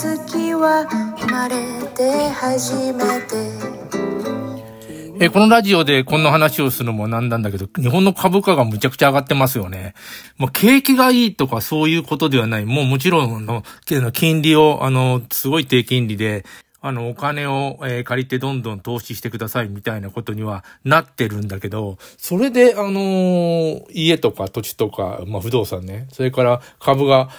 月は生まれて初めてえこのラジオでこんな話をするのもなんなんだけど、日本の株価がむちゃくちゃ上がってますよね。もう景気がいいとかそういうことではない。もうもちろんの、金利を、あの、すごい低金利で、あの、お金を、えー、借りてどんどん投資してくださいみたいなことにはなってるんだけど、それで、あのー、家とか土地とか、まあ不動産ね、それから株が、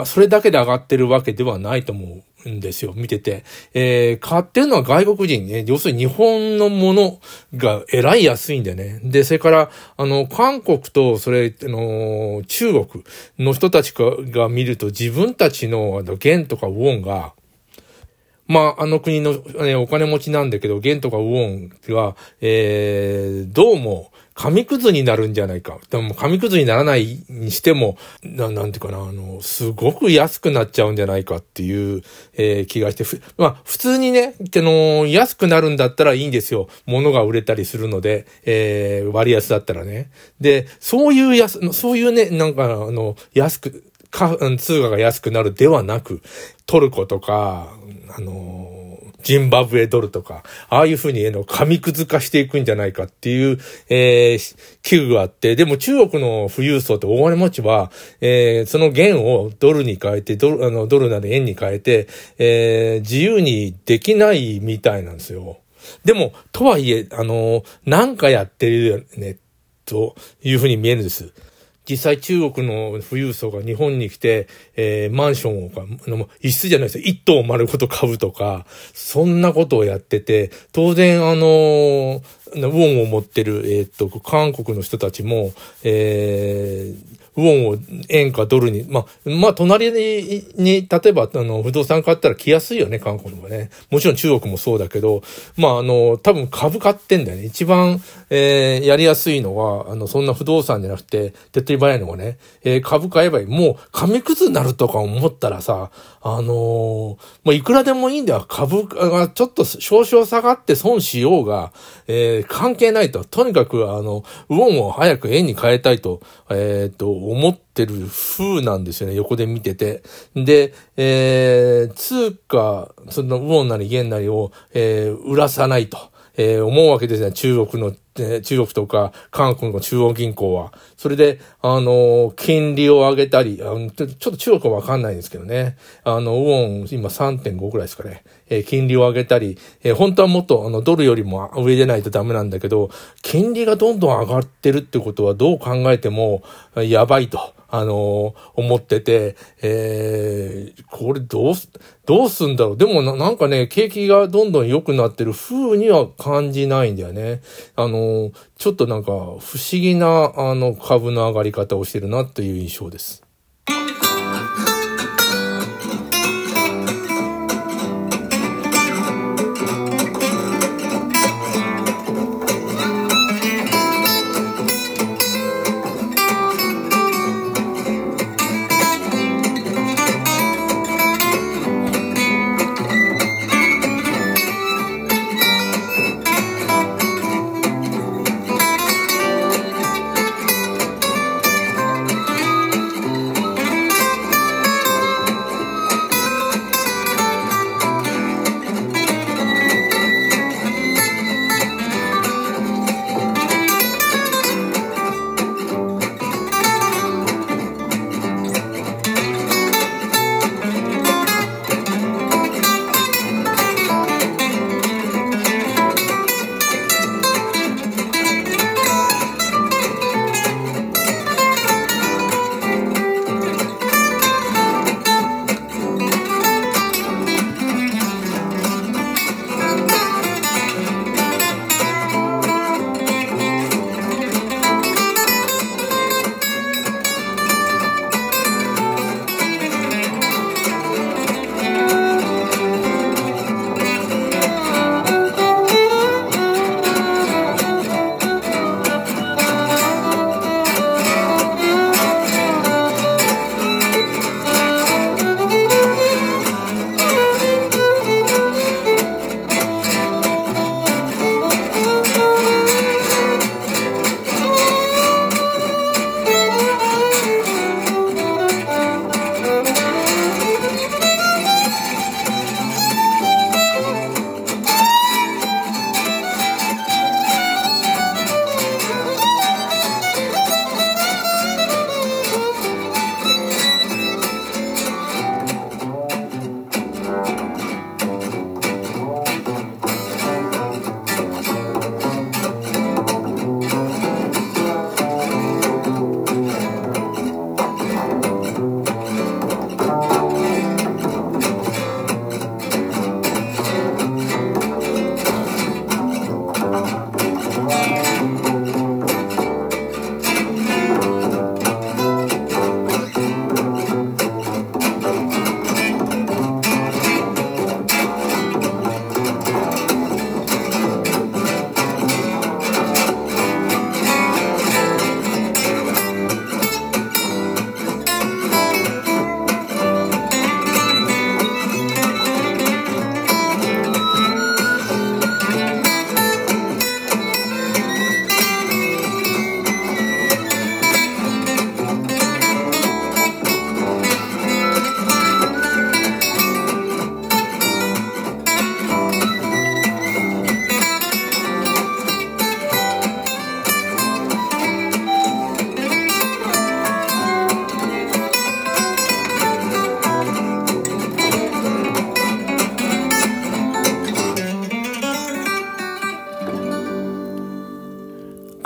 あ、それだけで上がってるわけではないと思うんですよ、見てて。えー、買ってるのは外国人ね。要するに日本のものがえらい安いんだよね。で、それから、あの、韓国と、それ、あの、中国の人たちが見ると自分たちの、あの、元とかウォンが、まあ、あの国の、ね、お金持ちなんだけど、元とかウォンが、えー、どうも、紙くずになるんじゃないか。でも紙くずにならないにしても、ななんていうかな、あの、すごく安くなっちゃうんじゃないかっていう、えー、気がして、まあ、普通にね、あの、安くなるんだったらいいんですよ。物が売れたりするので、えー、割安だったらね。で、そういう安、そういうね、なんか、あの、安く、通貨が安くなるではなく、トルコとか、あのジンバブエドルとか、ああいうふうに、えの、紙くず化していくんじゃないかっていう、えー、危惧があって、でも中国の富裕層と大金持ちは、えー、その元をドルに変えて、ドル、あの、ドルなり円に変えて、えー、自由にできないみたいなんですよ。でも、とはいえ、あの、なんかやってるよね、というふうに見えるんです。実際中国の富裕層が日本に来て、えー、マンションをあの、一室じゃないですよ。一棟丸ごと買うとか、そんなことをやってて、当然あの、ウォンを持ってる、えー、っと、韓国の人たちも、えー、ウォンを円かドルに、まあ、まあ、隣に、に、例えば、あの、不動産買ったら来やすいよね、韓国はね。もちろん中国もそうだけど、まあ、あの、多分株買ってんだよね。一番、えー、やりやすいのは、あの、そんな不動産じゃなくて、手っ取り早いのがね、えー、株買えばいい。もう、紙くずになるとか思ったらさ、あのー、まあ、いくらでもいいんだよ。株がちょっと少々下がって損しようが、えー、関係ないと。とにかく、あの、ウォンを早く円に変えたいと、えっ、と、思ってる風なんですよね、横で見てて。で、えー、通貨、そのウォンなり元なりを、えー、売らさないと。えー、思うわけですね。中国の、えー、中国とか韓国の中央銀行は。それで、あのー、金利を上げたり、あのちょっと中国はわかんないんですけどね。あの、ウォン、今3.5ぐらいですかね。えー、金利を上げたり、えー、本当はもっと、あの、ドルよりも上でないとダメなんだけど、金利がどんどん上がってるってことはどう考えても、やばいと。あの、思ってて、えー、これどうす、どうすんだろう。でもなんかね、景気がどんどん良くなってる風には感じないんだよね。あの、ちょっとなんか不思議な、あの、株の上がり方をしてるなという印象です。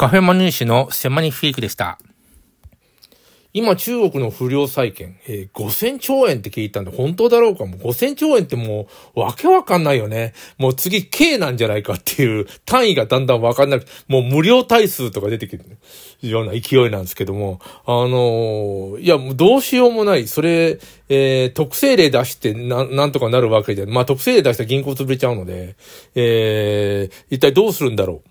カフェマニーシュのセマニフィークでした。今中国の不良債権、えー、5000兆円って聞いたんで、本当だろうか？もう5000兆円ってもう、わけわかんないよね。もう次 K なんじゃないかっていう単位がだんだんわかんなくて、もう無料対数とか出てくるような勢いなんですけども、あのー、いや、もうどうしようもない。それ、えー、特性例出してな、なんとかなるわけで、まあ特性例出したら銀行潰れちゃうので、えー、一体どうするんだろう？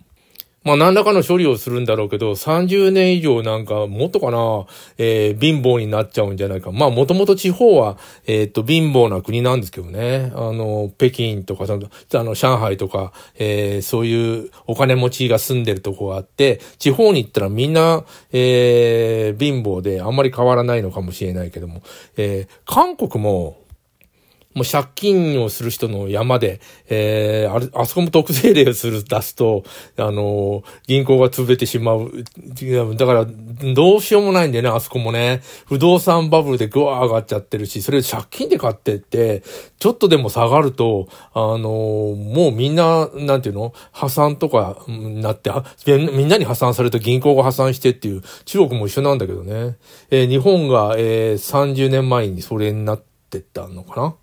まあ何らかの処理をするんだろうけど、30年以上なんか、もっとかな、えー、貧乏になっちゃうんじゃないか。まあもともと地方は、えー、っと、貧乏な国なんですけどね。あの、北京とか、あの、上海とか、えー、そういうお金持ちが住んでるとこがあって、地方に行ったらみんな、えー、貧乏であんまり変わらないのかもしれないけども、えー、韓国も、もう借金をする人の山で、えー、あれ、あそこも特税例をする、出すと、あの、銀行が潰れてしまう。だから、どうしようもないんだよね、あそこもね。不動産バブルでぐわー上がっちゃってるし、それ借金で買ってって、ちょっとでも下がると、あの、もうみんな、なんていうの？破産とかなって、みんなに破産されると銀行が破産してっていう、中国も一緒なんだけどね。えー、日本が、えー、30年前にそれになってたのかな？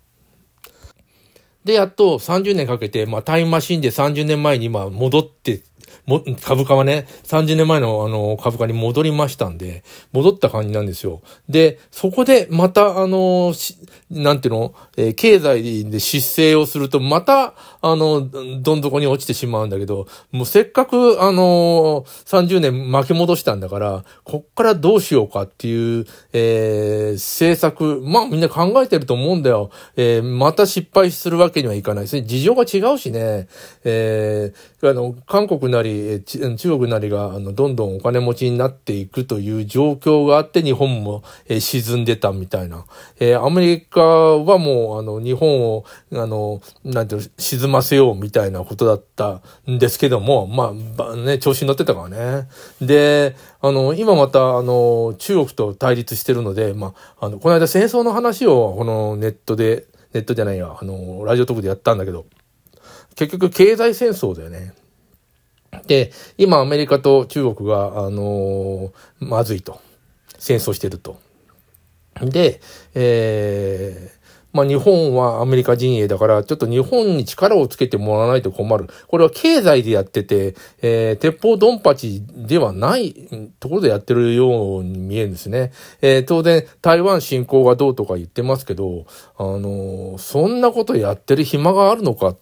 で、やっと30年かけて、まあ、タイムマシンで30年前に今戻っても、株価はね、30年前のあの株価に戻りましたんで、戻った感じなんですよ。で、そこでまたあの、しなんていうの、えー、経済で失勢をすると、また、あの、どん底に落ちてしまうんだけど、もうせっかくあの、30年巻き戻したんだから、こっからどうしようかっていう、えー、政策、まあみんな考えてると思うんだよ。えー、また失敗するわけにはいかないですね。事情が違うしね、えー、あの、韓国なり、中国なりが、あの、どんどんお金持ちになっていくという状況があって、日本も、え沈んでたみたいな。え、アメリカはもう、あの、日本を、あの、なんていう、沈ませようみたいなことだったんですけども、まあ、ね、調子に乗ってたからね。で、あの、今また、あの、中国と対立してるので、まあ、あの、この間戦争の話を、このネットで、ネットじゃないや、あの、ラジオトークでやったんだけど、結局経済戦争だよね。で、今アメリカと中国が、あのー、まずいと。戦争してると。で、えー、まあ日本はアメリカ陣営だから、ちょっと日本に力をつけてもらわないと困る。これは経済でやってて、えー、鉄砲ドンパチではないところでやってるように見えるんですね。えー、当然、台湾侵攻がどうとか言ってますけど、あのー、そんなことやってる暇があるのか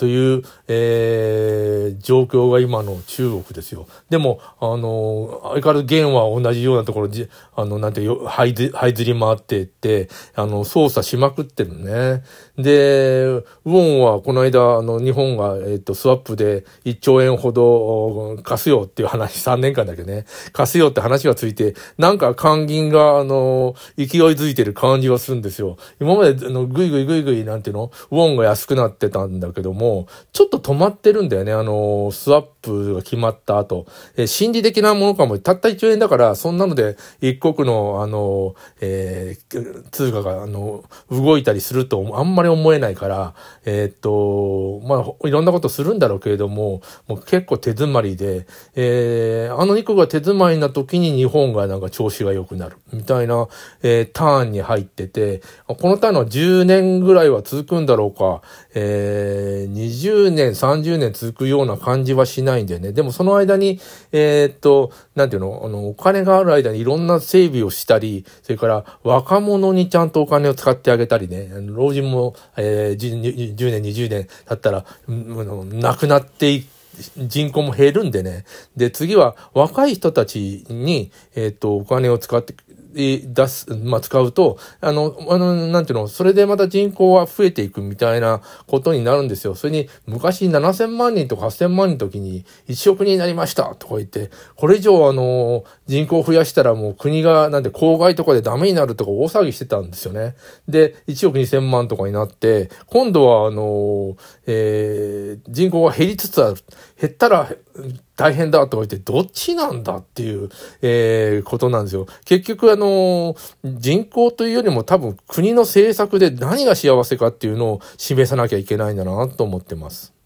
という、えー、状況が今の中国ですよ。でも、あの、相変わらず元は同じようなところで、あの、なんて、はいず、はいずり回っていって、あの、操作しまくってるね。で、ウォンはこの間、あの、日本が、えっ、と、スワップで1兆円ほど貸すよっていう話、3年間だけね、貸すよって話がついて、なんか官銀が、あの、勢いづいてる感じはするんですよ。今まで、あの、ぐいぐいぐいぐい、なんていうの、ウォンが安くなってたんだけども、ちょっと止まってるんだよね。あの、スワップが決まった後。えー、心理的なものかも、たった1円だから、そんなので、一国の、あの、えー、通貨が、あの、動いたりすると、あんまり思えないから、えー、っと、まあ、いろんなことするんだろうけれども、もう結構手詰まりで、えー、あの2個が手詰まりな時に日本がなんか調子が良くなる、みたいな、えー、ターンに入ってて、このターンは10年ぐらいは続くんだろうか、えー、20年、30年続くような感じはしないんだよね。でもその間に、えー、っと、なんていうの、あの、お金がある間にいろんな整備をしたり、それから若者にちゃんとお金を使ってあげたりね、老人も、えー、10, 10年、20年経ったら、亡くなっていく人口も減るんでね。で、次は若い人たちに、えっ、と、お金を使って出す、まあ、使うと、あの、あの、なんていうの、それでまた人口は増えていくみたいなことになるんですよ。それに、昔7000万人とか8000万人の時に1億人になりましたとか言って、これ以上あの、人口を増やしたらもう国が、なんで公害とかでダメになるとか大騒ぎしてたんですよね。で、1億2000万とかになって、今度はあの、えー、人口が減りつつある。減ったら、大変だとか言って、どっちなんだっていう、えー、ことなんですよ。結局、あの、人口というよりも多分国の政策で何が幸せかっていうのを示さなきゃいけないんだなと思ってます。